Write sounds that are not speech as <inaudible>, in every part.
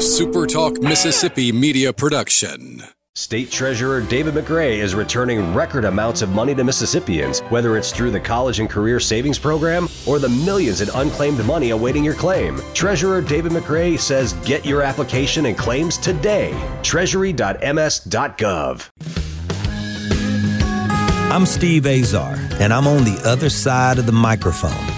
SuperTalk Mississippi media production. State Treasurer David McRae is returning record amounts of money to Mississippians, whether it's through the College and Career Savings Program or the millions in unclaimed money awaiting your claim. Treasurer David McRae says get your application and claims today. Treasury.ms.gov. I'm Steve Azar, and I'm on the other side of the microphone,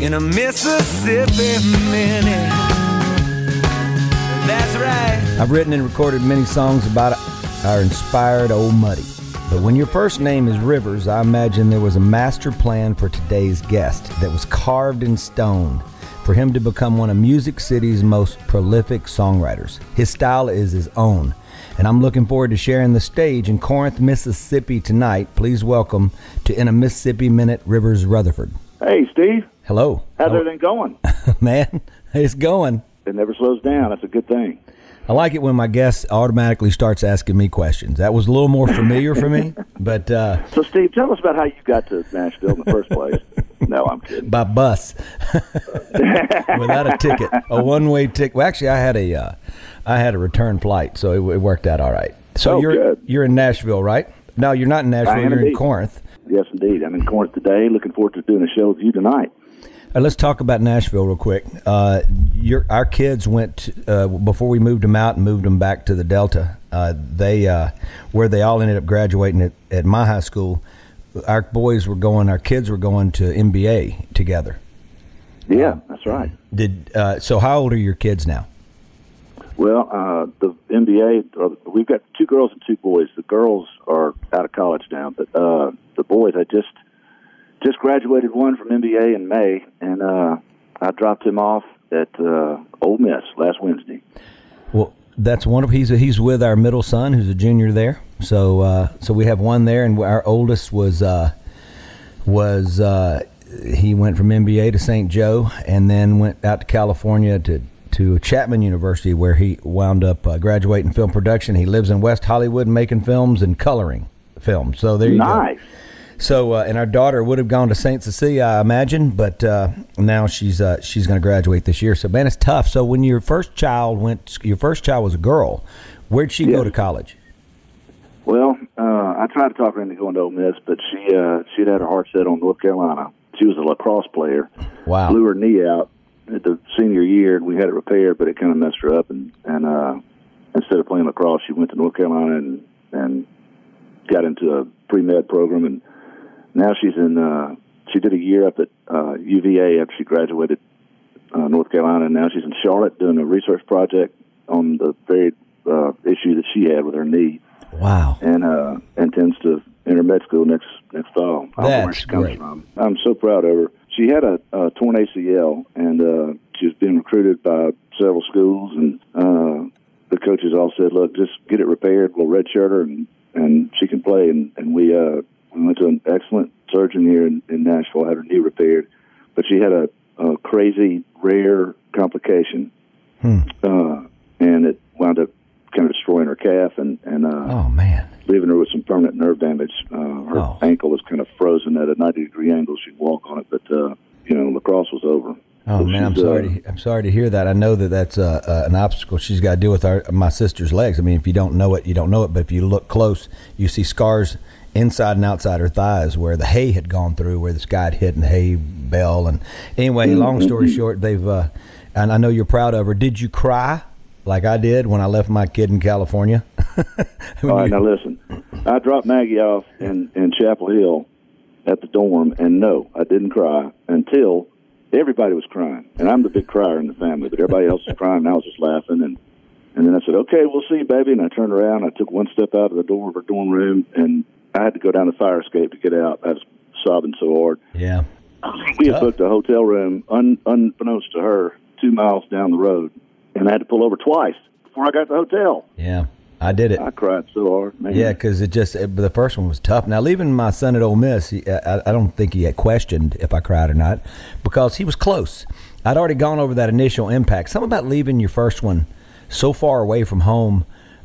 in a Mississippi minute. That's right. I've written and recorded many songs about our inspired old muddy. But when your first name is Rivers, I imagine there was a master plan for today's guest that was carved in stone for him to become one of Music City's most prolific songwriters. His style is his own. And I'm looking forward to sharing the stage in Corinth, Mississippi tonight. Please welcome to In a Mississippi Minute, Rivers Rutherford. Hey, Steve. Hello. How's everything going? <laughs> Man, it's going. It never slows down. That's a good thing. I like it when my guest automatically starts asking me questions. That was a little more familiar for me, <laughs> but uh, so Steve, tell us about how you got to Nashville in the first place. <laughs> no, I'm kidding. By bus, without a ticket, a one-way ticket. Well, actually, I had a, uh, I had a return flight, so it, it worked out all right. So oh, you're good. you're in Nashville, right? No, you're not in Nashville. You're indeed. in Corinth. Yes, indeed. I'm in Corinth today. Looking forward to doing a show with you tonight. Uh, let's talk about Nashville real quick. Uh, your our kids went uh, before we moved them out and moved them back to the Delta. Uh, they uh, where they all ended up graduating at, at my high school. Our boys were going. Our kids were going to MBA together. Yeah, that's right. Did uh, so? How old are your kids now? Well, uh, the MBA, we've got two girls and two boys. The girls are out of college now, but uh, the boys, I just just graduated one from MBA in May, and uh, I dropped him off at uh, Ole Miss last Wednesday. Well, that's one of he's he's with our middle son, who's a junior there. So uh, so we have one there, and our oldest was uh, was uh, he went from MBA to St. Joe, and then went out to California to to Chapman University, where he wound up uh, graduating film production. He lives in West Hollywood, making films and coloring films. So there you nice. go. So, uh, and our daughter would have gone to Saint Cecilia, I imagine, but uh, now she's uh, she's going to graduate this year. So, man, it's tough. So, when your first child went, your first child was a girl. Where'd she go to college? Well, uh, I tried to talk her into going to Ole Miss, but she uh, she'd had her heart set on North Carolina. She was a lacrosse player. Wow. Blew her knee out at the senior year, and we had it repaired, but it kind of messed her up. And and uh, instead of playing lacrosse, she went to North Carolina and and got into a pre med program, and now she's in. Uh, she did a year up at uh, UVA after she graduated uh, North Carolina, and now she's in Charlotte doing a research project on the very uh, issue that she had with her knee Wow. and uh, intends to enter med school next next fall. I don't know where That's she comes great. from. I'm so proud of her. She had a, a torn ACL, and uh, she was being recruited by several schools, and uh, the coaches all said, "Look, just get it repaired. We'll redshirt her, and and she can play." And and we uh, we went to an excellent surgeon here in, in Nashville, had her knee repaired, but she had a, a crazy rare complication, Hmm. uh, and it wound up kind of destroying her calf, and and uh, Oh man. leaving her with some permanent nerve damage. Uh, her Oh. ankle was kind of frozen at a 90 degree angle. She'd walk on it, but uh, you know, lacrosse was over. Oh So man, I'm sorry. uh, To, I'm sorry to hear that. I know that that's uh, uh, an obstacle she's got to deal with. Our, my sister's legs. I mean, if you don't know it, you don't know it. But if you look close, you see scars inside and outside her thighs where the hay had gone through, where this guy had hit and hay bell. And anyway, long story short, they've. Uh, and I know you're proud of her. Did you cry like I did when I left my kid in California? <laughs> All right, now listen. I dropped Maggie off in in Chapel Hill, at the dorm, and no, I didn't cry until everybody was crying, and I'm the big crier in the family, but everybody else was crying, and I was just laughing, and and then I said, "Okay, we'll see, baby," and I turned around, I took one step out of the door of her dorm room, and I had to go down the fire escape to get out. I was sobbing so hard. Yeah. We had Tough. booked a hotel room, un, unbeknownst to her, two miles down the road, and I had to pull over twice before I got to the hotel. Yeah. I did it. I cried so hard, man. Yeah, because it just it, the first one was tough. Now leaving my son at Ole Miss, he, I, I don't think he had questioned if I cried or not because he was close. I'd already gone over that initial impact. Something about leaving your first one so far away from home.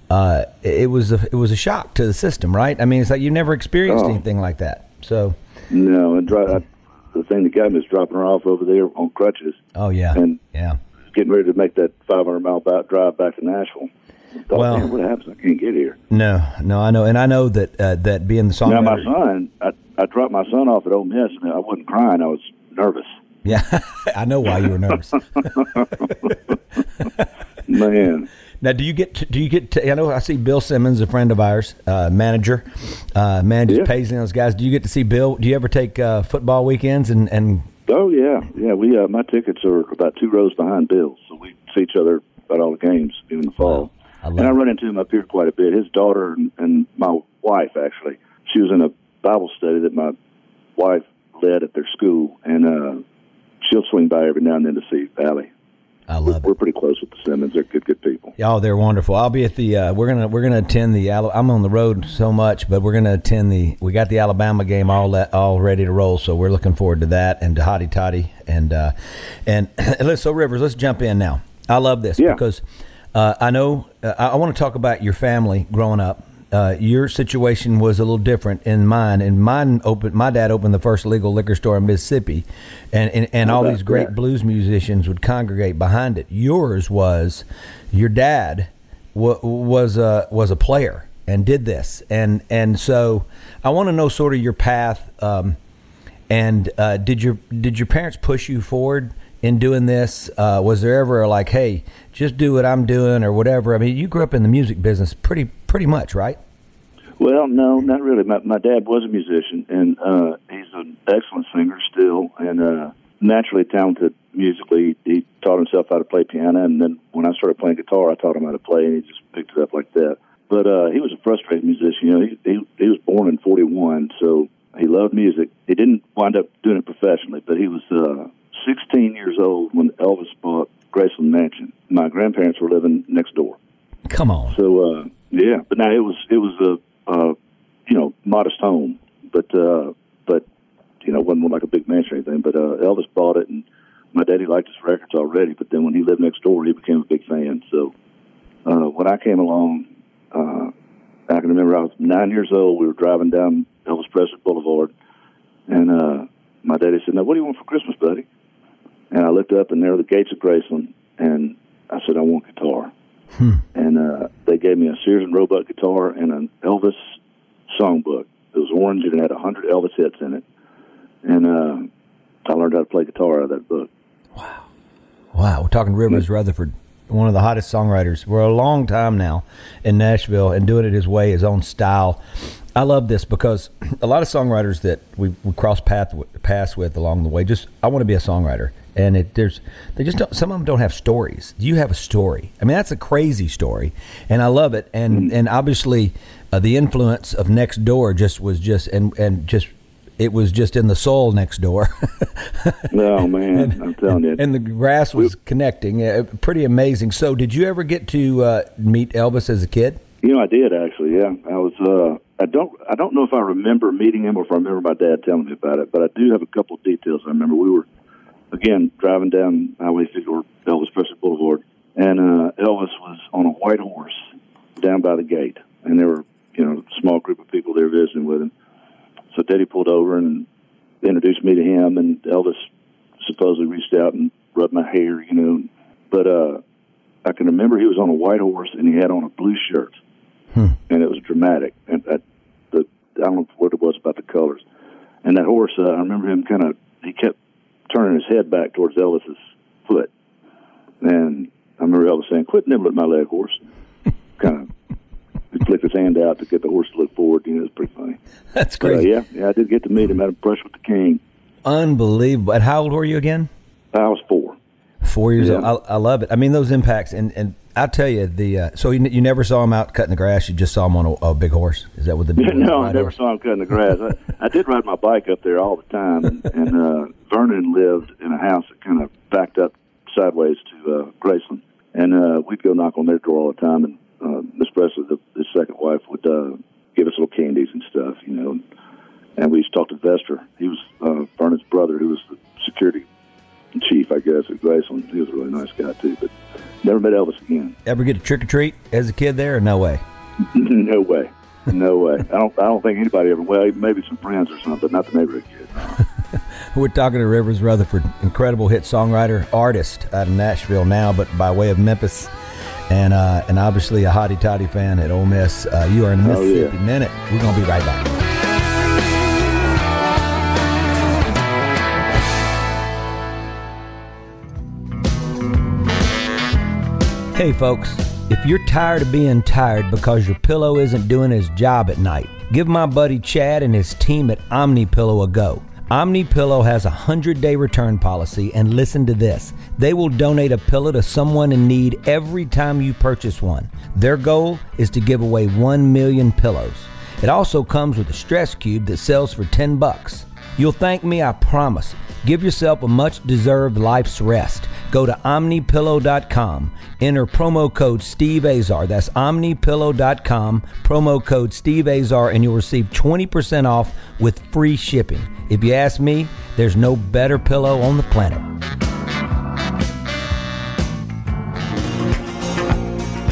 Uh, it was a, it was a shock to the system, right? I mean, it's like you never experienced Oh. anything like that. So, No, and dri I, the thing that got me was dropping her off over there on crutches, oh yeah, And- yeah. getting ready to make that 500 mile back, drive back to Nashville. Thought, Well- what happens? I can't get here. No, no, I know, and I know that uh, that being the Now, my son, I, I dropped my son off at Ole Miss, and I wasn't crying. I was nervous. Yeah, <laughs> I know why you were nervous. <laughs> Man, Now, do you get to, do you get to, I know I see Bill Simmons, a friend of ours, uh, manager, uh, manages Yeah. Paisley and those guys. Do you get to see Bill? Do you ever take uh, football weekends and and oh yeah, yeah. We uh, my tickets are about two rows behind Bill's, so we see each other at all the games in the fall. I love and I run into him up here quite a bit. His daughter and, and my wife actually, she was in a Bible study that my wife led at their school, and uh, she'll swing by every now and then to see Allie. I love We're it. pretty close with the Simmons. They're good, good people. Oh, they're wonderful. I'll be at the. Uh, we're gonna we're gonna attend the. I'm on the road so much, but we're gonna attend the. We got the Alabama game all let, all ready to roll, so we're looking forward to that and to Hotty Toddy and uh, and <clears throat> let's so Rivers. Let's jump in now. I love this Yeah. because uh, I know uh, I, I want to talk about your family growing up. Uh, your situation was a little different in mine. And mine opened. My dad opened the first legal liquor store in Mississippi, and and, and all these great that? blues musicians would congregate behind it. Yours was your dad wa was a was a player and did this, and and so I want to know sort of your path. Um, and uh, did your did your parents push you forward in doing this? Uh, was there ever like, hey, just do what I'm doing or whatever? I mean, you grew up in the music business pretty pretty much, right? Well, no, not really. My, my dad was a musician, and uh, he's an excellent singer still, and uh, naturally talented musically. He taught himself how to play piano, and then when I started playing guitar, I taught him how to play, and he just picked it up like that. But uh, he was a frustrated musician. You know, he, he he was born in '41, so he loved music. He didn't wind up doing it professionally, but he was uh, 16 years old when Elvis bought Graceland Mansion. My grandparents were living next door. Come on, So uh, yeah, but now it was it was a uh, you know modest home, but uh, but you know wasn't like a big mansion or anything. But uh, Elvis bought it, and my daddy liked his records already. But then when he lived next door, he became a big fan. So uh, when I came along, uh, I can remember I was nine years old. We were driving down Elvis Presley Boulevard, and uh, my daddy said, "Now, what do you want for Christmas, buddy?" And I looked up, and there were the gates of Graceland, and I said, "I want guitar." And uh, they gave me a Sears and Roebuck guitar and an Elvis songbook. It was orange and it had a hundred Elvis hits in it, and uh, I learned how to play guitar out of that book. wow, Wow. we're talking Rivers Rutherford, one of the hottest songwriters for a long time now in Nashville, and doing it his way, his own style. I love this because <clears throat> a lot of songwriters that we, we cross path paths with along the way, just I want to be a songwriter, and it there's they just don't. Some of them don't have stories. You have a story. I mean, that's a crazy story, and I love it. And and obviously, uh, the influence of Next Door just was just and and just it was just in the soul next door. <laughs> No man, I'm telling you. and the grass was connecting. Uh, pretty amazing. So, did you ever get to uh, meet Elvis as a kid? You know, I did actually. Yeah, I was. uh I don't. I don't know if I remember meeting him or if I remember my dad telling me about it, but I do have a couple of details. I remember we were again driving down Highway 50 or Elvis Presley Boulevard, and uh, Elvis was on a white horse down by the gate, and there were you know a small group of people there visiting with him. So Daddy pulled over and introduced me to him, and Elvis supposedly reached out and rubbed my hair, you know. But uh, I can remember he was on a white horse and he had on a blue shirt, and it was dramatic. And I, the I don't know what it was about the colors. And that horse, uh, I remember him kind of he kept turning his head back towards Elvis's foot, and I remember Elvis saying, "Quit nibbling at my leg, horse." <laughs> kind of he'd flick his hand out to get the horse to look forward. You know, it's pretty funny. That's uh, crazy. yeah, yeah, I did get to meet him. Had a brush with the king. Unbelievable. And how old were you again? I was four. Four years Yeah. old. I, I love it. I mean, those impacts, and and I tell you, the uh, so you, you never saw him out cutting the grass. You just saw him on a, a big horse. Is that what the <laughs> big no, I never horse? saw him cutting the grass. I, I did ride my bike up there all the time, and, and uh, Vernon lived in a house that kind of backed up sideways to uh, Graceland, and uh, we'd go knock on their door all the time. And uh, Miss Presley, the, his second wife, would uh, give us little candies and stuff, you know. And, and we used to talk to Vester. He was uh, Vernon's brother, who was the security chief, I guess, at Graceland. He was a really nice guy too, but never met Elvis again. Ever get a trick or treat as a kid there? Or no way. <laughs> no way. No way. I don't. I don't think anybody ever. Well, maybe some friends or something, but not the neighborhood kid. <laughs> We're talking to Rivers Rutherford, incredible hit songwriter, artist out of Nashville now, but by way of Memphis, and uh, and obviously a hotty toddy fan at Ole Miss. Uh, you are in the Oh, yeah. Mississippi Minute. We're gonna be right back. Hey, folks, if you're tired of being tired because your pillow isn't doing his job at night, give my buddy Chad and his team at Omni Pillow a go. Omni Pillow has a 100-day return policy and listen to this. They will donate a pillow to someone in need every time you purchase one. Their goal is to give away 1 million pillows. It also comes with a stress cube that sells for 10 bucks. You'll thank me, I promise. Give yourself a much deserved life's rest. Go to omnipillow.com. Enter promo code Steve Azar. That's omnipillow.com. Promo code Steve Azar, and you'll receive 20% off with free shipping. If you ask me, there's no better pillow on the planet.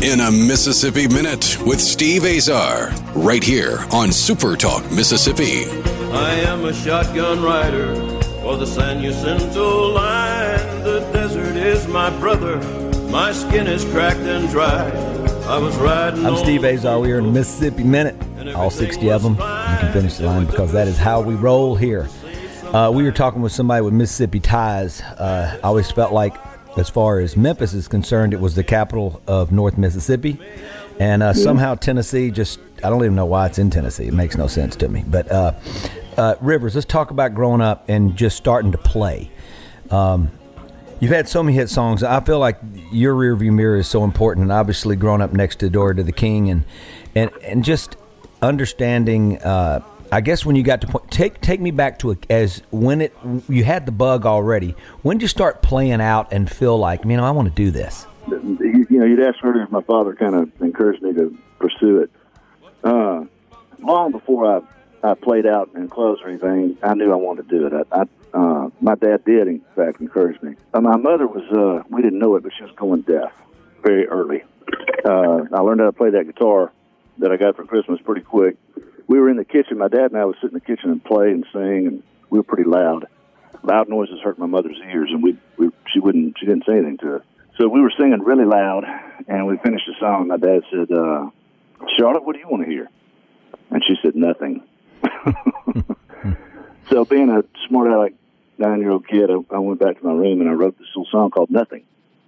In a Mississippi Minute with Steve Azar, right here on Super Talk Mississippi. I am a shotgun rider for the San Jacinto line. The desert is my brother. My skin is cracked and dry. I was riding. I'm Steve Azar. We are in the Mississippi Minute. All 60 of them. You can finish the line because that is how we roll here. Uh, we were talking with somebody with Mississippi ties. Uh, I always felt like, as far as Memphis is concerned, it was the capital of North Mississippi. And uh, somehow Tennessee just, I don't even know why it's in Tennessee. It makes no sense to me. But uh, Rivers, let's talk about growing up and just starting to play. Um, You've had so many hit songs. I feel like your rearview mirror is so important, and obviously growing up next to Door to the King, and and and just understanding. Uh, I guess when you got to point, take take me back to a, as when it you had the bug already. When did you start playing out and feel like, you know, I want to do this? you, you know, you'd ask earlier if my father kind of encouraged me to pursue it. Uh, long before I, I played out in clothes or anything, I knew I wanted to do it. I, I, uh, my dad did, in fact, encourage me. Uh, my mother was, uh, we didn't know it, but she was going deaf very early. Uh, I learned how to play that guitar that I got for Christmas pretty quick. We were in the kitchen. My dad and I would sit in the kitchen and play and sing, and we were pretty loud. Loud noises hurt my mother's ears, and we, we she wouldn't she didn't say anything to us. So we were singing really loud, and we finished the song. My dad said, uh, "Charlotte, what do you want to hear?" And she said, "Nothing." <laughs> so, being a smart aleck nine-year-old kid, I, I went back to my room and I wrote this little song called "Nothing."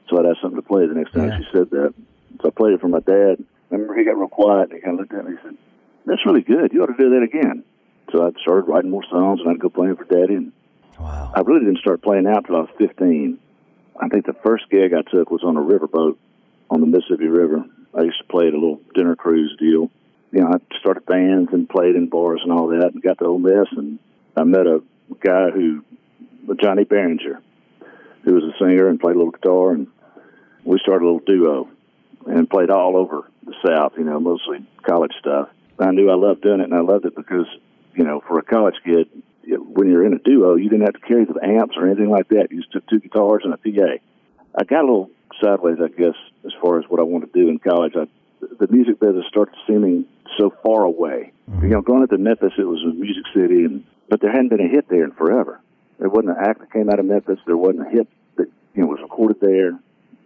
So I'd have something to play the next time Yeah. she said that. So I played it for my dad. I remember he got real quiet and he kind of looked at me and said, "That's really good. You ought to do that again." So I started writing more songs and I'd go playing for Daddy. And Wow. I really didn't start playing out till I was 15. I think the first gig I took was on a riverboat on the Mississippi River. I used to play at a little dinner cruise deal. You know, I started bands and played in bars and all that, and got to Ole Miss, and I met a guy who, Johnny Behringer, who was a singer and played a little guitar, and we started a little duo and played all over the South. You know, mostly college stuff. I knew I loved doing it, and I loved it because, you know, for a college kid, when you're in a duo, you didn't have to carry the amps or anything like that. You just took two guitars and a PA. I got a little sideways, I guess, as far as what I wanted to do in college. I, the music business started seeming so far away. You know, going into Memphis, it was a music city, and but there hadn't been a hit there in forever. There wasn't an act that came out of Memphis. There wasn't a hit that you know was recorded there.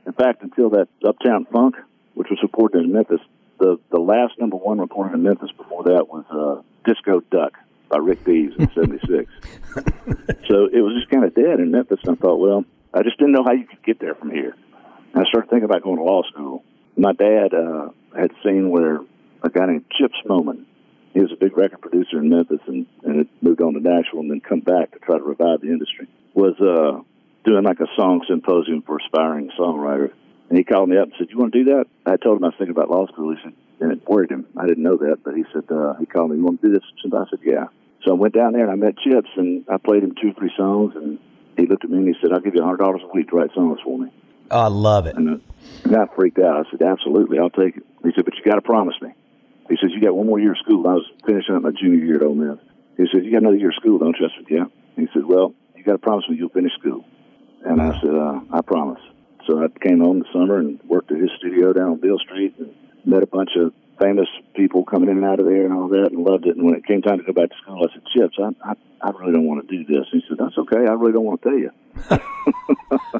In fact, until that Uptown Funk, which was recorded in Memphis, the the last number one recorded in Memphis before that was uh, Disco Duck by Rick Dees in '76. <laughs> so it was just kind of dead in Memphis. And I thought, well, I just didn't know how you could get there from here. And I started thinking about going to law school. My dad uh, had seen where a guy named Chip Moman. He was a big record producer in Memphis and, and had moved on to Nashville and then come back to try to revive the industry. Was uh, doing like a song symposium for aspiring songwriters. And he called me up and said, You want to do that? I told him I was thinking about law school. He said, and it worried him. I didn't know that, but he said, uh, he called me, You want to do this? And I said, Yeah. So I went down there and I met Chips and I played him two, three songs. And he looked at me and he said, I'll give you $100 a week to write songs for me. Oh, I love it. And, and I freaked out. I said, Absolutely, I'll take it. He said, But you got to promise me. He says, You got one more year of school. I was finishing up my junior year at Ole Miss. He said, You got another year of school, don't you? I said, Yeah. He said, Well, you got to promise me you'll finish school. And I said, uh, I promise. So I came home the summer and worked at his studio down on Beale Street and met a bunch of famous people coming in and out of there and all that and loved it. And when it came time to go back to school, I said, Chips, I, I, I really don't want to do this. And he said, That's okay. I really don't want to tell you.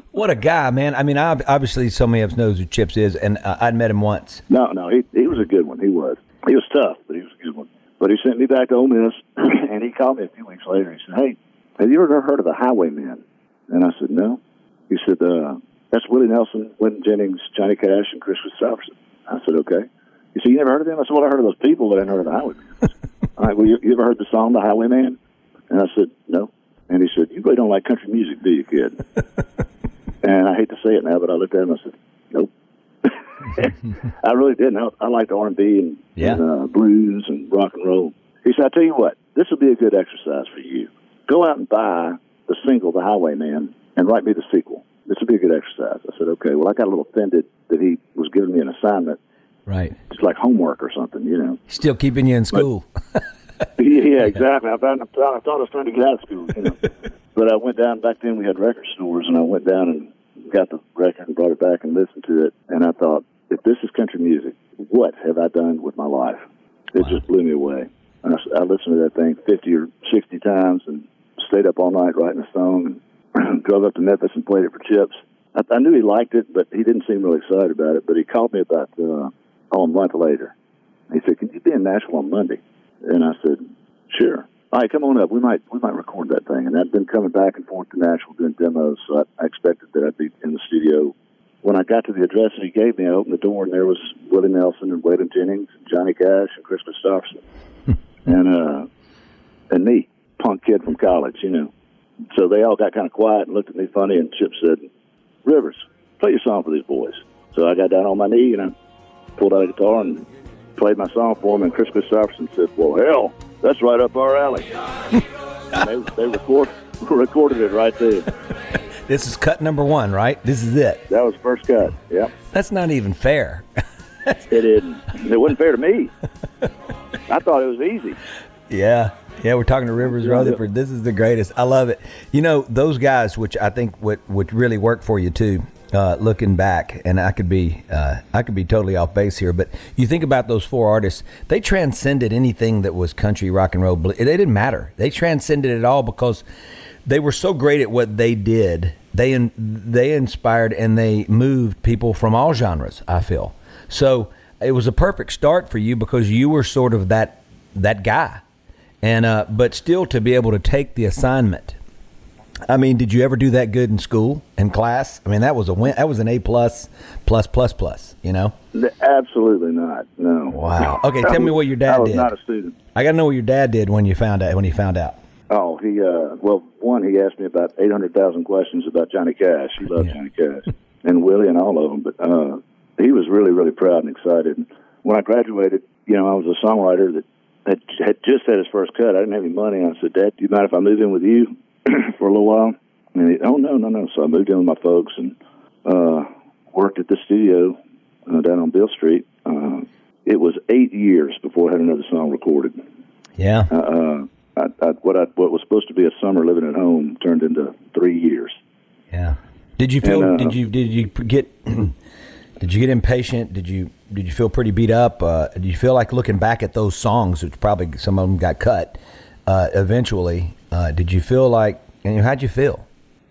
<laughs> what a guy, man. I mean, I obviously, so many of us knows who Chips is, and uh, I'd met him once. No, no, he, he was a good one. He was. He was tough, but he was a good one. But he sent me back to Ole Miss, <clears throat> and he called me a few weeks later. He said, Hey, have you ever heard of the Highwaymen? And I said, No. He said, uh, That's Willie Nelson, Waylon Jennings, Johnny Cash, and Kris Kristofferson. I said, Okay. He said, You never heard of them? I said, Well, I heard of those people, but I hadn't heard of the Highwaymen. All right, <laughs> well, you, you ever heard the song, The Highwayman? And I said, No. And he said, You really don't like country music, do you, kid? <laughs> and I hate to say it now, but I looked at him and I said, Nope. <laughs> I really didn't. I, I liked R and B and, yeah. and uh, blues and rock and roll. He said, "I tell you what, this will be a good exercise for you. Go out and buy the single, The Highwayman, and write me the sequel. This will be a good exercise." I said, "Okay." Well, I got a little offended that he was giving me an assignment, right? It's like homework or something, you know. Still keeping you in school. But, <laughs> yeah, exactly. I thought, I thought I was trying to get out of school, you know. <laughs> but I went down back then. We had record stores, and I went down and got the record and brought it back and listened to it. And I thought, if this is country music, what have I done with my life? It wow. just blew me away. And I, I listened to that thing 50 or 60 times and stayed up all night writing a song and <clears throat> drove up to Memphis and played it for Chips. I, I knew he liked it, but he didn't seem really excited about it. But he called me about uh, oh, a month later. He said, "Can you be in Nashville on Monday?" And I said, "Sure." All right, come on up. We might we might record that thing. And I'd been coming back and forth to Nashville doing demos, so I, I expected that I'd be in the studio. When I got to the address that he gave me, I opened the door and there was Willie Nelson and Waylon Jennings, and Johnny Cash, and Kris Kristofferson, and uh, and me, punk kid from college, you know. So they all got kind of quiet and looked at me funny. And Chip said, "Rivers, play your song for these boys." So I got down on my knee and I pulled out a guitar and played my song for him. And Kris Kristofferson said, "Well, hell." that's right up our alley. <laughs> they, they record, recorded it right there. <laughs> This is cut number one, right? This is it. That was first cut. Yep. That's not even fair. <laughs> it isn't. It wasn't fair to me. I thought it was easy. Yeah. Yeah, we're talking to Rivers Rutherford. This is the greatest. I love it. You know, those guys, which I think would, would really work for you too, uh, looking back, and I could be uh, I could be totally off base here, but you think about those four artists, they transcended anything that was country, rock and roll. They didn't matter. They transcended it all because they were so great at what they did. They in, they inspired and they moved people from all genres. I feel so. It was a perfect start for you because you were sort of that that guy, and uh, but still to be able to take the assignment I mean, did you ever do that good in school in class? I mean, that was a win. That was an A plus, plus, plus, plus. You know? Absolutely not. No. Wow. <laughs> Okay, tell me what your dad did. I was did. Not a student. I got to know what your dad did when you found out. When he found out. Oh, he. uh Well, one, he asked me about eight hundred thousand questions about Johnny Cash. He loved yeah. Johnny Cash and Willie and all of them. But uh he was really, really proud and excited. And When I graduated, you know, I was a songwriter that had, had just had his first cut. I didn't have any money. I said, Dad, do you mind if I move in with you? For a little while. And oh no, no, no. So I moved in with my folks and uh, worked at the studio uh, down on Beale Street. Uh, it was eight years before I had another song recorded. Yeah. Uh, uh I, I, what I what was supposed to be a summer living at home turned into three years. Yeah. Did you feel? And, uh, did you did you get? <clears throat> did you get impatient? Did you did you feel pretty beat up? Uh, did you feel like looking back at those songs, which probably some of them got cut uh, eventually? Uh, did you feel like? And how'd you feel?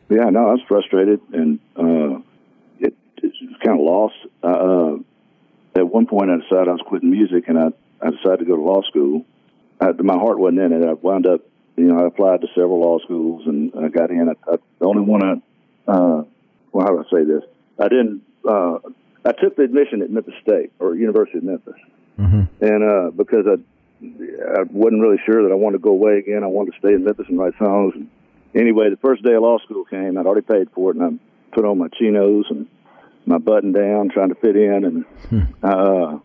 Yeah, no, I was frustrated and uh, it, it was kind of lost. Uh, at one point, I decided I was quitting music, and I I decided to go to law school. I, my heart wasn't in it. I wound up, you know, I applied to several law schools, and I got in. I, I, the only one I, uh, well, how do I say this? I didn't. Uh, I took the admission at Memphis State or University of Memphis, mm-hmm. and uh, because I I wasn't really sure that I wanted to go away again. I wanted to stay in Memphis and write songs. And anyway, the first day of law school came. I'd already paid for it, and I put on my chinos and my button down, trying to fit in, and hmm. uh,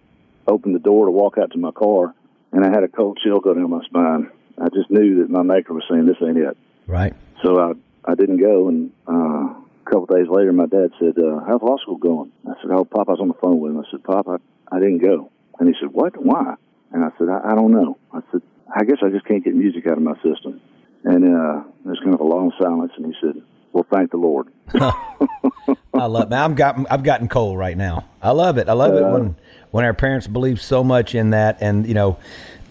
opened the door to walk out to my car, and I had a cold chill go down my spine. I just knew that my maker was saying, "This ain't it." Right. So I I didn't go, and uh, a couple days later, my dad said, uh, "How's law school going?" I said, "Oh, Pop, I was on the phone with him." I said, "Pop, I, I didn't go," and he said, "What? Why?" And I said, I, I don't know. I said, I guess I just can't get music out of my system. And uh, there's kind of a long silence, and he said, "Well, thank the Lord." <laughs> I love. Man, I'm got. I've gotten cold right now. I love it. I love uh, it when when our parents believe so much in that, and you know,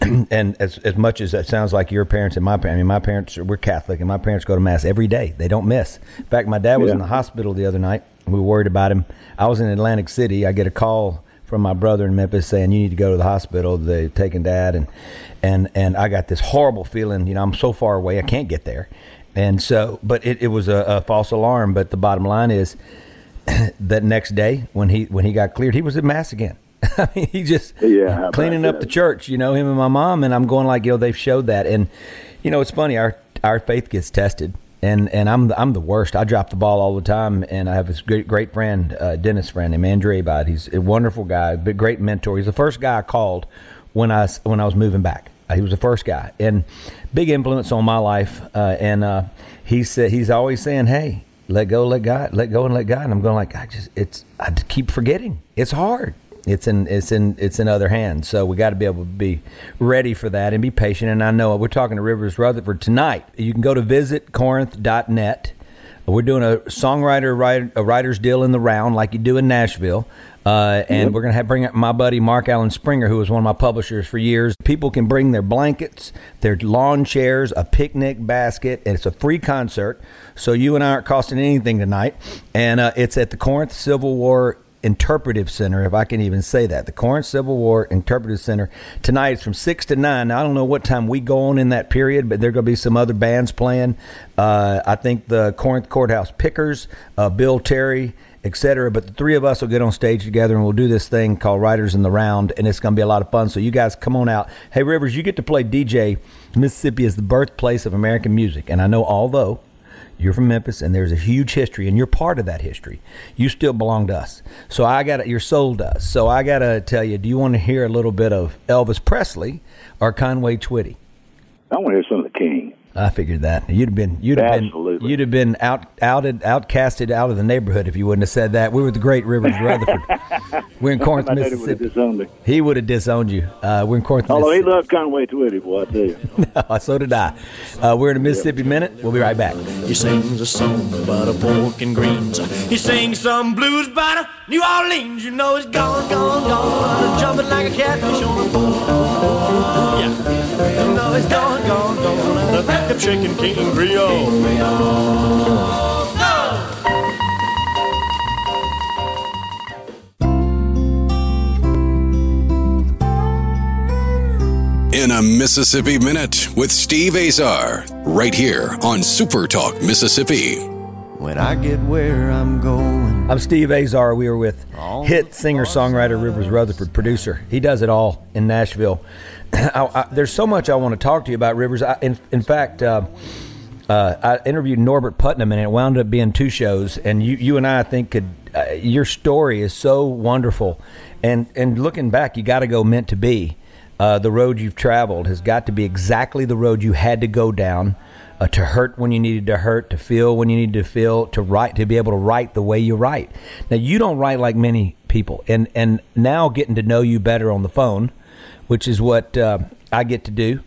<clears throat> and as as much as that sounds like your parents and my parents. I mean, my parents we're Catholic, and my parents go to mass every day. They don't miss. In fact, my dad was yeah. in the hospital the other night. We were worried about him. I was in Atlantic City. I get a call from my brother in Memphis saying you need to go to the hospital. They've taken dad and and and I got this horrible feeling. You know, I'm so far away, I can't get there. And so, but it, it was a, a false alarm. But the bottom line is <clears throat> that next day when he when he got cleared, he was at mass again. <laughs> I mean, he just yeah, cleaning up the church. You know, him and my mom, and I'm going like, you know, they've showed that, and you know, it's funny. Our our faith gets tested and and I'm the, I'm the worst. I drop the ball all the time, and I have this great great friend, uh, Dennis friend named Andre Abad. He's a wonderful guy, but great mentor. He's the first guy I called when I when I was moving back. He was the first guy, and big influence on my life. Uh, and uh, he said he's always saying, "Hey, let go, let God, let go, and let God." And I'm going like, I just it's I keep forgetting. It's hard it's in it's in it's in other hands. So we got to be able to be ready for that and be patient. And I know we're talking to Rivers Rutherford tonight. You can go to visitcorinth.net. We're doing a songwriter writer, a writer's deal in the round like you do in Nashville. Uh, and we're going to bring up my buddy Mark Allen Springer, who was one of my publishers for years. People can bring their blankets, their lawn chairs, a picnic basket, and it's a free concert. So you and I aren't costing anything tonight. And uh, it's at the Corinth Civil War Interpretive Center, if I can even say that. The Corinth Civil War Interpretive Center. Tonight it's from 6 to 9. Now, I don't know what time we go on in that period, but there are going to be some other bands playing. Uh, I think the Corinth Courthouse Pickers, uh, Bill Terry, etc. But the three of us will get on stage together and we'll do this thing called Writers in the Round, and it's going to be a lot of fun. So you guys come on out. Hey, Rivers, you get to play DJ. Mississippi is the birthplace of American music. And I know, although you're from Memphis, and there's a huge history, and you're part of that history. You still belong to us. So I got your soul does. So I got to tell you, do you want to hear a little bit of Elvis Presley or Conway Twitty? I want to hear some of the King. I figured that you'd have been you'd have Absolutely. been you'd have been out outed outcasted out of the neighborhood if you wouldn't have said that. We were the great Rivers <laughs> Rutherford. we're in Corinth, Mississippi. Would he would have disowned you. Uh, we're in Corinth. Although he loved Conway Twitty, boy, I tell you. <laughs> no, so did I. Uh, we're in a Mississippi yep. minute. We'll be right back. He sings a song about a pork and greens. He sings some blues about a New Orleans. You know it's gone, gone, gone, jumping like a catfish on a pole. Yeah, you know it's gone, gone, gone hip shaking King Creole. In a Mississippi Minute with Steve Azar, right here on Super Talk Mississippi. When I get where I'm going. I'm Steve Azar. We are with hit singer songwriter Rivers Rutherford, producer. He does it all in Nashville. <coughs> I, I, there's so much I want to talk to you about, Rivers. I, in, in fact, uh, uh, I interviewed Norbert Putnam, and it wound up being two shows. And you, you and I, I think, could uh, your story is so wonderful. And and looking back, you got to go meant to be. Uh, the road you've traveled has got to be exactly the road you had to go down. Uh, to hurt when you needed to hurt, to feel when you needed to feel, to write, to be able to write the way you write. Now you don't write like many people, and and now getting to know you better on the phone, which is what uh, I get to do.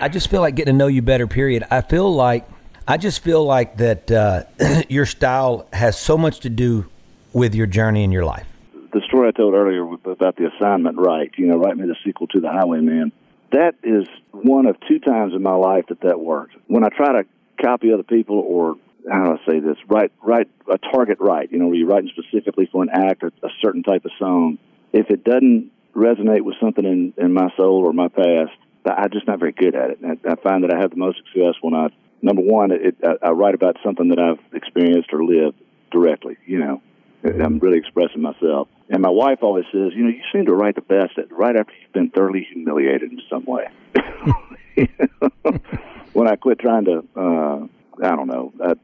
I just feel like getting to know you better. Period. I feel like I just feel like that uh, <clears throat> your style has so much to do with your journey in your life. The story I told earlier about the assignment right, you know, write me the sequel to The Highwayman. That is one of two times in my life that that worked. When I try to copy other people or how do I say this? Write, write a target right. You know, where you're writing specifically for an act or a certain type of song. If it doesn't resonate with something in, in my soul or my past, I'm just not very good at it. And I find that I have the most success when I, number one, it, I, I write about something that I've experienced or lived directly. You know, I'm really expressing myself. And my wife always says, you know, you seem to write the best at, right after you've been thoroughly humiliated in some way. <laughs> when I quit trying to, uh, I don't know, uh,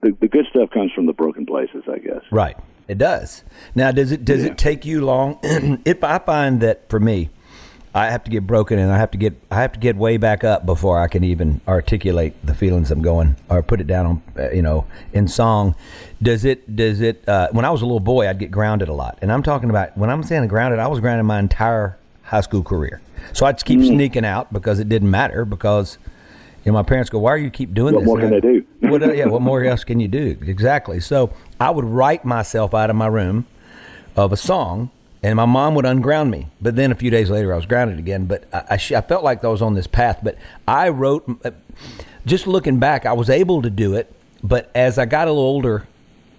the, the good stuff comes from the broken places, I guess. Right. It does. Now, does it does Yeah. it take you long? <clears throat> if I find that for me, I have to get broken and I have to get I have to get way back up before I can even articulate the feelings I'm going or put it down on uh, you know in song. Does it does it? Uh, when I was a little boy, I'd get grounded a lot, and I'm talking about when I'm saying grounded, I was grounded my entire high school career. So I'd keep sneaking out because it didn't matter because. You know, my parents go, "Why are you keep doing What this?" And can I- they do? What, uh, yeah, what more else can you do? Exactly. So I would write myself out of my room of a song, and my mom would unground me. But then a few days later, I was grounded again. But I, I, sh- I felt like I was on this path. But I wrote, uh, just looking back, I was able to do it. But as I got a little older,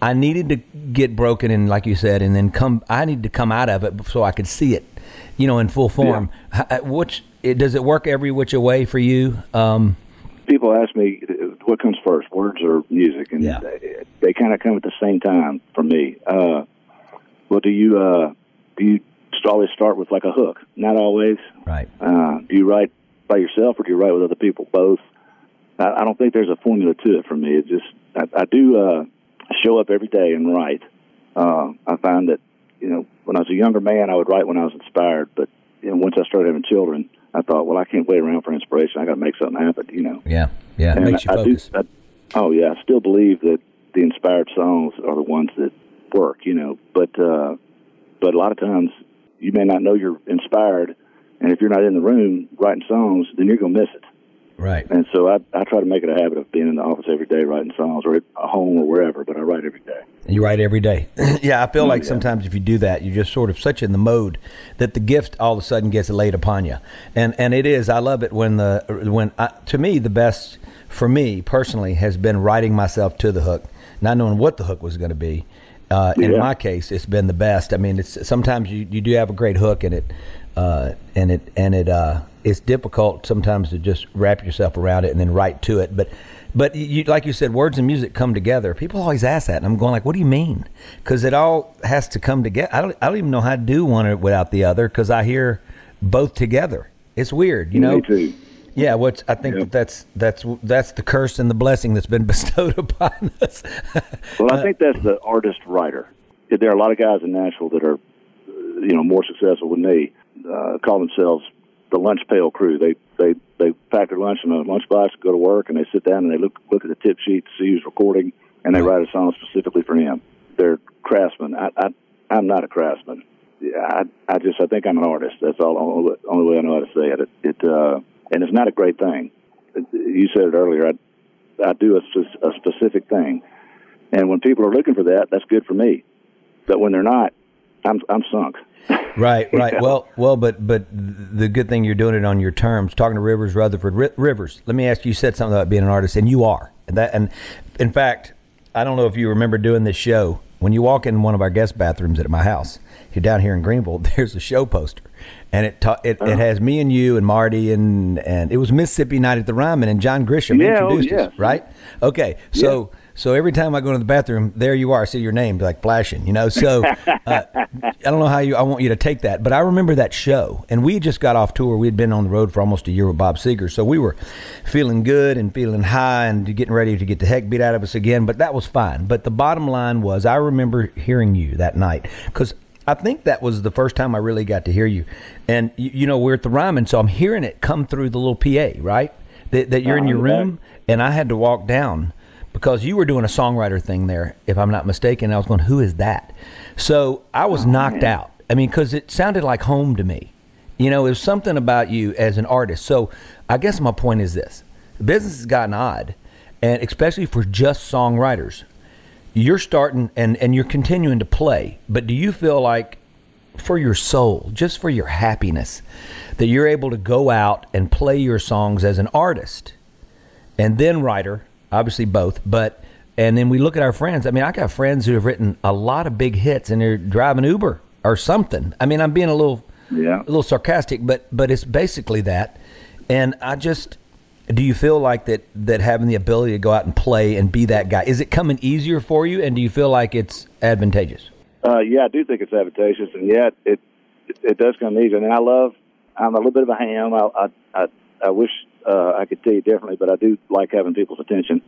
I needed to get broken, and like you said, and then come. I needed to come out of it so I could see it, you know, in full form. H- uh, Which it, does it work every which way for you? Um, People ask me what comes first, words or music, and Yeah. they, they kind of come at the same time for me. Uh, well, do you uh, do you always start with like a hook? Not always. right. Uh, do you write by yourself or do you write with other people? Both. I, I don't think there's a formula to it for me. It just I, I do uh, show up every day and write. Uh, I find that you know when I was a younger man, I would write when I was inspired, but you know, once I started having children, I thought, well, I can't wait around for inspiration. I got to make something happen. You know. Yeah. Yeah. It And makes you I. Do, I, oh yeah, I still believe that the inspired songs are the ones that work. You know, but uh, but a lot of times you may not know you're inspired, and if you're not in the room writing songs, then you're gonna miss it. Right. And so I I try to make it a habit of being in the office every day writing songs, or at home or wherever. But I write every day. You write every day. <clears throat> yeah, I feel like yeah. sometimes if you do that, you're just sort of such in the mode that the gift all of a sudden gets laid upon you. And and it is. I love it when the when I, to me the best for me personally has been writing myself to the hook, not knowing what the hook was going to be. Uh, in my case, it's been the best. I mean, it's sometimes you, you do have a great hook and it uh, and it and it uh, it's difficult sometimes to just wrap yourself around it and then write to it. But but you, like you said, words and music come together. People always ask that, and I'm going like, "What do you mean?" Because it all has to come together. I don't I don't even know how to do one without the other because I hear both together. It's weird, you know. Me too. Yeah, which I think that that's that's that's the curse and the blessing that's been <laughs> bestowed upon us. Well, Uh, I think that's the artist writer. There are a lot of guys in Nashville that are, uh, you know, more successful than me. Uh, call themselves the lunch pail crew. They they they pack their lunch in a lunchbox, go to work, and they sit down and they look look at the tip sheet to see who's recording, and they write a song specifically for him. They're craftsmen. I, I I'm not a craftsman. I I just I think I'm an artist. That's all only, only way I know how to say it. It, it uh, and it's not a great thing. You said it earlier. I I do a, a specific thing, and when people are looking for that, that's good for me. But when they're not, I'm I'm sunk. <laughs> Right, right. Yeah. Well, well, but but the good thing you're doing it on your terms. Talking to Rivers Rutherford, Ri- Rivers. Let me ask you. You said something about being an artist, and you are. And that, and in fact, I don't know if you remember doing this show. When you walk in one of our guest bathrooms at my house, you're down here in Greenville. <laughs> There's a show poster, and it ta- it, Uh-huh. it has me and you and Marty and and it was Mississippi Night at the Ryman and John Grisham Yeah, oh, introduced us, right? Okay, so. So every time I go to the bathroom, there you are. I see your name like flashing, you know. So uh, <laughs> I don't know how you. I want you to take that, but I remember that show, and we just got off tour. We'd been on the road for almost a year with Bob Seger, so we were feeling good and feeling high and getting ready to get the heck beat out of us again. But that was fine. But the bottom line was, I remember hearing you that night because I think that was the first time I really got to hear you. And you, you know, we're at the Ryman, so I'm hearing it come through the little PA, right? That, that you're in Uh, your room, and I had to walk down because you were doing a songwriter thing there, if I'm not mistaken. I was going, who is that? So I was oh, knocked out. I mean, because it sounded like home to me. You know, it was something about you as an artist. So I guess my point is this business has gotten odd, and especially for just songwriters. You're starting and, and you're continuing to play, but do you feel like for your soul, just for your happiness, that you're able to go out and play your songs as an artist and then writer, obviously both, but and then we look at our friends. I mean, I got friends who have written a lot of big hits and they're driving Uber or something. I mean, I'm being a little Yeah. a little sarcastic, but but it's basically that. And I just do you feel like that that having the ability to go out and play and be that guy is it coming easier for you and do you feel like it's advantageous? Uh, yeah, I do think it's advantageous, and yet it, it it does come easier. And I love. I'm a little bit of a ham. I I I, I wish uh, I could tell you differently, but I do like having people's attention.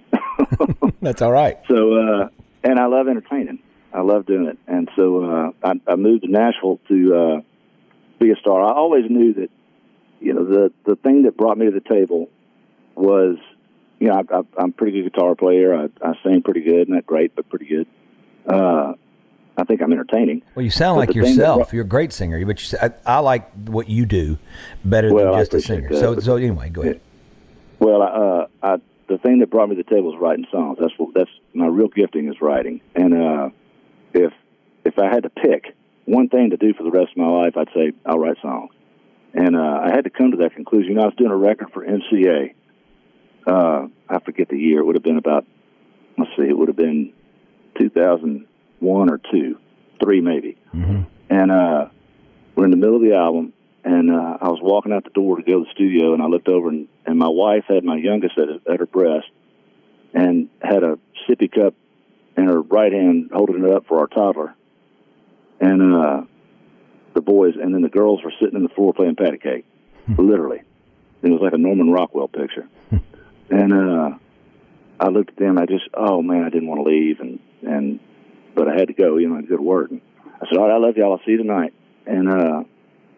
<laughs> That's all right. So, uh, and I love entertaining. I love doing it, and so uh, I, I moved to Nashville to uh, be a star. I always knew that, you know, the the thing that brought me to the table was, you know, I, I, I'm a pretty good guitar player. I, I sing pretty good, not great, but pretty good. Uh, I think I'm entertaining. Well, you sound But like thing that yourself. You're a great singer, but you, I, I like what you do better Well, than just a singer. that, So, so anyway, go ahead. Well, uh, I, the thing that brought me to the table is writing songs. That's what that's my real gifting is writing. And uh, if if I had to pick one thing to do for the rest of my life, I'd say I'll write songs. And uh, I had to come to that conclusion. You know, I was doing a record for MCA. Uh, I forget the year. It would have been about let's see, it would have been 2001 or two, three maybe. And uh, we're in the middle of the album, and uh, I was walking out the door to go to the studio, and I looked over, and, and my wife had my youngest at, at her breast, and had a sippy cup in her right hand, holding it up for our toddler, and uh, the boys, and then the girls were sitting on the floor playing patty cake, literally. It was like a Norman Rockwell picture, and uh, I looked at them. I just, oh man, I didn't want to leave, and and but I had to go. You know, I had to go to work. And I said, all right, I love y'all. I'll see you tonight. And uh,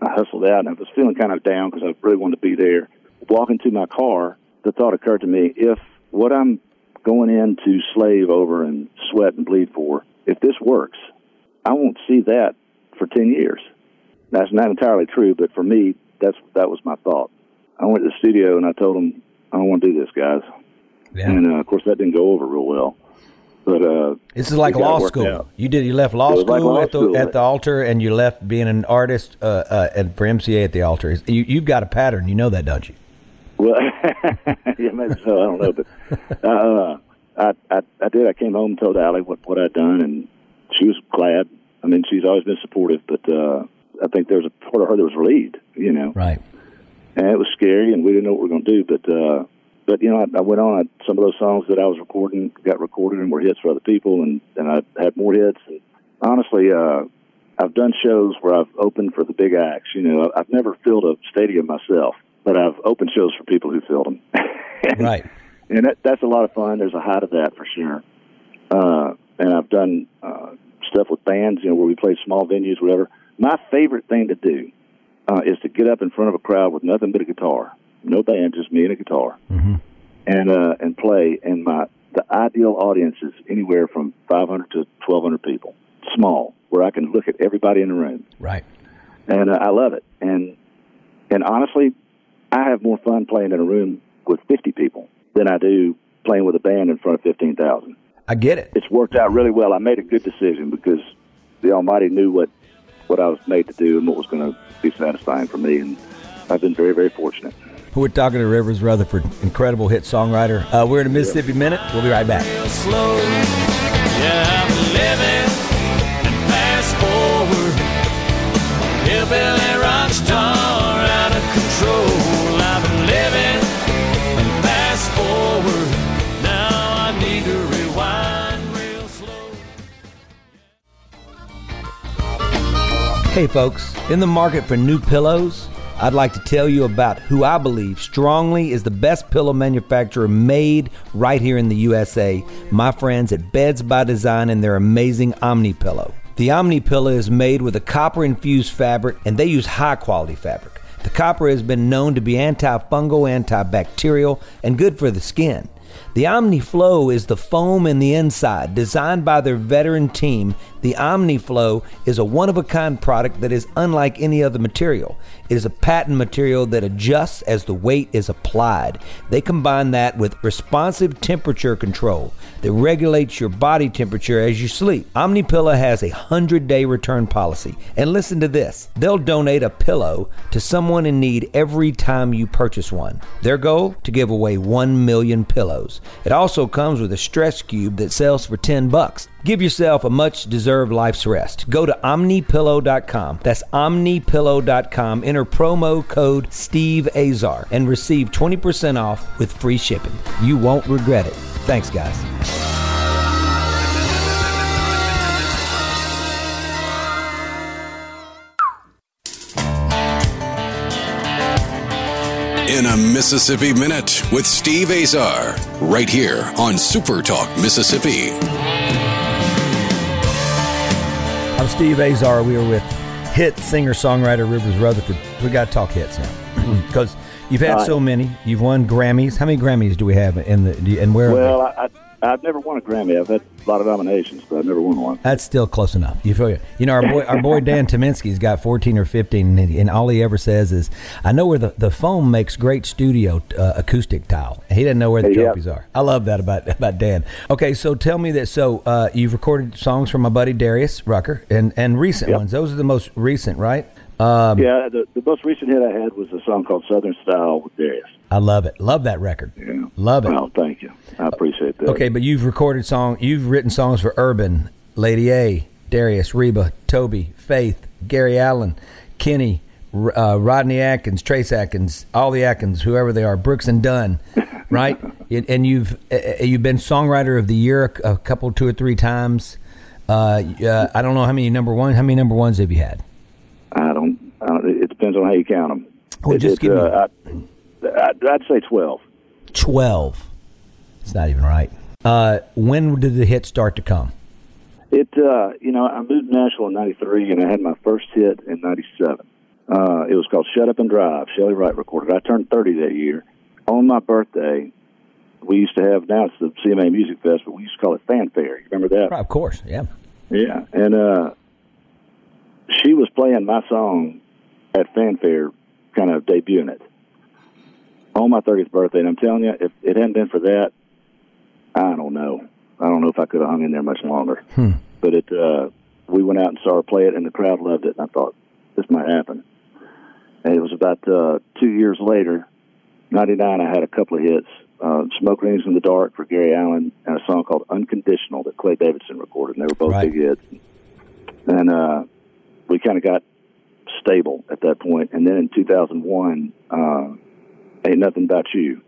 I hustled out, and I was feeling kind of down because I really wanted to be there. Walking to my car, the thought occurred to me: if what I'm going in to slave over and sweat and bleed for, if this works, I won't see that for ten years. That's not entirely true, but for me, that's that was my thought. I went to the studio and I told them, I don't want to do this, guys. Yeah. And uh, of course, that didn't go over real well. But uh, This is like we got it law school. You did. You left law school like law at the school. at the altar, and you left being an artist uh, uh, and for MCA at the altar. You, you've got a pattern. You know that, don't you? Well, <laughs> yeah, maybe so. I don't know, but <laughs> uh, I, I I did. I came home and told Allie what what I'd done, and she was glad. I mean, she's always been supportive, but uh, I think there was a part of her that was relieved, you know, Right. and it was scary, and we didn't know what we were going to do, but. uh but you know, I, I went on. I, some of those songs that I was recording got recorded and were hits for other people, and and I had more hits. And honestly, uh, I've done shows where I've opened for the big acts. You know, I've never filled a stadium myself, but I've opened shows for people who filled them. <laughs> Right. and that, that's a lot of fun. There's a high to that for sure. Uh, and I've done uh, stuff with bands, you know, where we play small venues, whatever. My favorite thing to do uh, is to get up in front of a crowd with nothing but a guitar, no band, just me and a guitar, and uh, and play. And my the ideal audience is anywhere from 500 to 1,200 people, small, where I can look at everybody in the room Right. and uh, I love it. And and honestly, I have more fun playing in a room with 50 people than I do playing with a band in front of 15,000. I get it. It's worked out really well. I made a good decision because the Almighty knew what what I was made to do and what was going to be satisfying for me, and I've been very very fortunate. We're talking to Rivers Rutherford, incredible hit songwriter. Uh, we're in a Mississippi Minute. We'll be right back. real slow. Yeah, I'm living and fast forward. Hillbilly rock star out of control. I've living and fast forward. Now I need to rewind real slow. Hey, folks, in the market for new pillows, I'd like to tell you about who I believe strongly is the best pillow manufacturer made right here in the USA. My friends at Beds by Design and their amazing Omni Pillow. The Omni Pillow is made with a copper infused fabric and they use high quality fabric. The copper has been known to be antifungal, antibacterial, and good for the skin. The OmniFlow is the foam in the inside, designed by their veteran team. The OmniFlow is a one of a kind product that is unlike any other material. It is a patent material that adjusts as the weight is applied. They combine that with responsive temperature control that regulates your body temperature as you sleep. OmniPillow has a 100 day return policy. And listen to this they'll donate a pillow to someone in need every time you purchase one. Their goal? To give away 1 million pillows. It also comes with a stress cube that sells for 10 bucks. Give yourself a much deserved life's rest. Go to omnipillow.com. That's omnipillow.com. Enter promo code Steve Azar and receive 20% off with free shipping. You won't regret it. Thanks, guys. In a Mississippi Minute with Steve Azar, right here on Super Talk Mississippi. I'm Steve Azar. We are with hit singer songwriter Rivers Rutherford. We got to talk hits now <clears throat> because you've had Uh, so many. You've won Grammys. How many Grammys do we have in the? And where? Well, I, I've never won a Grammy. I've had a lot of nominations, but I've never won one. That's still close enough. You feel you know our boy our boy <laughs> Dan Tyminski's got fourteen or fifteen, and, and all he ever says is, "I know where the, the foam makes great studio uh, acoustic tile." He didn't know where the trophies are. I love that about about Dan. Okay, so tell me that. So uh, you've recorded songs for my buddy Darius Rucker, and and recent Yep. ones. Those are the most recent, right? Um, yeah, the, the most recent hit I had was a song called Southern Style with Darius. I love it. Love that record. Yeah. Love it. Well, thank you. I appreciate that. Okay, but you've recorded song, you've written songs for Urban, Lady A, Darius, Reba, Toby, Faith, Gary Allan, Kenny, uh, Rodney Atkins, Trace Atkins, all the Atkins, whoever they are, Brooks and Dunn, <laughs> right? and and you've uh, uh, you've been songwriter of the year a, a couple, two or three times. Uh, uh, I don't know how many number one. How many number ones have you had? I don't. I don't it depends on how you count them. Well, just give me- uh, I, I'd, I'd say twelve. Twelve. It's not even right. Uh, when did the hit start to come? It, uh, you know, I moved to Nashville in '93, and I had my first hit in '97. Uh, it was called "Shut Up and Drive." Chely Wright recorded. I turned 30 that year. On my birthday, we used to have now it's the CMA Music Fest, but we used to call it Fanfare. You remember that? Right, of course, yeah. Yeah, and uh, she was playing my song at Fanfare, kind of debuting it on my 30th birthday. And I'm telling you, if it hadn't been for that, I don't know. I don't know if I could have hung in there much longer. But it, uh, we went out and saw her play it, and the crowd loved it. And I thought this might happen. And it was about uh, two years later, '99. I had a couple of hits. Uh, "Smoke Rings in the Dark" for Gary Allan, and a song called "Unconditional" that Clay Davidson recorded. And they were both Right. big hits. And uh, we kind of got stable at that point. And then in 2001, uh, "Ain't Nothing About You,"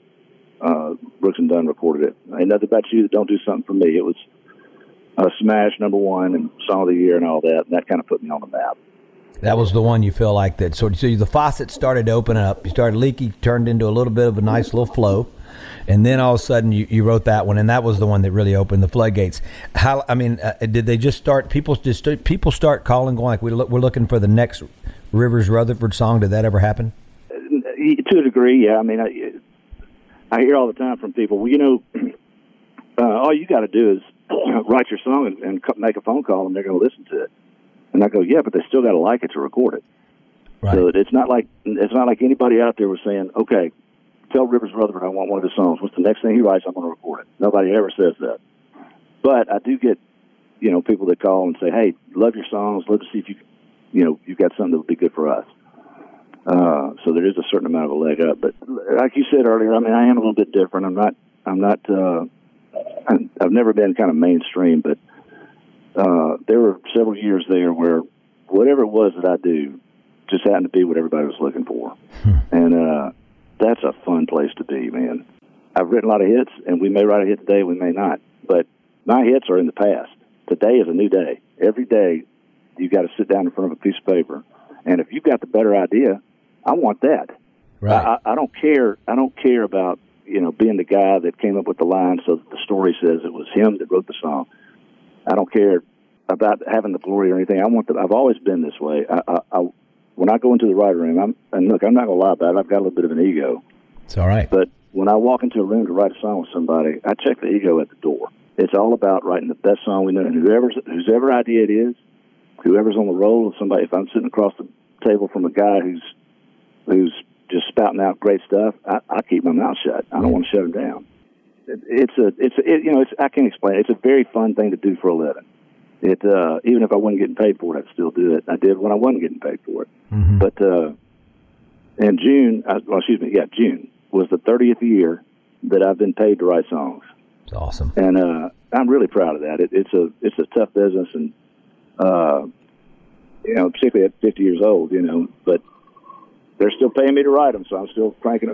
uh, Brooks and Dunn recorded it. "Ain't Nothing About You That Don't Do Something for Me." It was a smash, number one, and song of the year, and all that. And that kind of put me on the map. That was the one you feel like that. So, so the faucet started to open up. You started leaky, turned into a little bit of a nice little flow, and then all of a sudden you, you wrote that one, and that was the one that really opened the floodgates. How? I mean, uh, did they just start? People just people start calling, going like, "We're looking for the next Rivers Rutherford song." Did that ever happen? To a degree, yeah. I mean, I, I hear all the time from people. Well, you know, <clears throat> uh, all you got to do is <clears throat> write your song and, and make a phone call, and they're going to listen to it. And I go, yeah, but they still got to like it to record it. Right. So it's not like it's not like anybody out there was saying, okay, tell Rivers Rutherford I want one of his songs. What's the next thing he writes? I'm going to record it. Nobody ever says that. But I do get, you know, people that call and say, hey, love your songs. Love to see if you, you know, you've got something that would be good for us. Uh, so there is a certain amount of a leg up. But like you said earlier, I mean, I am a little bit different. I'm not. I'm not. Uh, I've never been kind of mainstream, but uh, there were several years there where whatever it was that I do just happened to be what everybody was looking for, and uh, that's a fun place to be, man. I've written a lot of hits, and we may write a hit today, we may not, but my hits are in the past. Today is a new day. Every day, you got to sit down in front of a piece of paper, and if you've got the better idea, I want that. Right. I, I don't care. I don't care about you know being the guy that came up with the line so that the story says it was him that wrote the song. I don't care about having the glory or anything. I want that. I've always been this way. I, I, I when I go into the writer room, I'm and look, I'm not gonna lie about it. I've got a little bit of an ego, it's all right. but when I walk into a room to write a song with somebody, I check the ego at the door. It's all about writing the best song we know, and whoever's whoever idea it is, whoever's on the roll of somebody. If I'm sitting across the table from a guy who's who's just spouting out great stuff, I, I keep my mouth shut. I don't want to shut him down. It, it's a, it's a, it, you know, it's I can't explain. it. It's a very fun thing to do for a living. It uh, even if I wasn't getting paid for it, I'd still do it. I did when I wasn't getting paid for it. But uh, in June, uh, well, excuse me, yeah, June was the 30th year that I've been paid to write songs It's awesome. and uh, I'm really proud of that. It, it's a it's a tough business, and uh, you know, particularly at 50 years old, you know, but they're still paying me to write them, so I'm still cranking.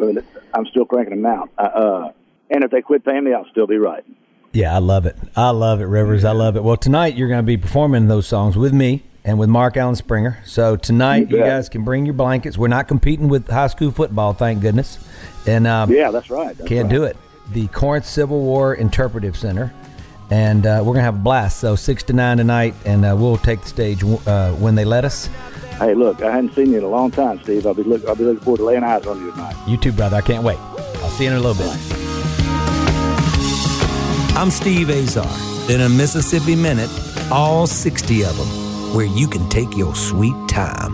I'm still cranking them out. I, uh, and if they quit paying me, I'll still be writing. Yeah, I love it. I love it, Rivers. I love it. Well, tonight you're going to be performing those songs with me and with Mark Allen Springer. So tonight, You you, guys can bring your blankets. We're not competing with high school football, thank goodness. And um, Yeah, that's right. That's can't right. do it. The Corinth Civil War Interpretive Center, and uh, we're gonna have a blast. So six to nine tonight, and uh, we'll take the stage uh, when they let us. Hey, look, I hadn't seen you in a long time, Steve. I'll be look, I'll be looking forward to laying eyes on you tonight. You too, brother. I can't wait. I'll see you in a little bit. I'm Steve Azar. In a Mississippi Minute, all 60 of them, where you can take your sweet time.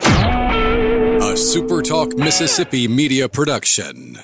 A SuperTalk Mississippi media production.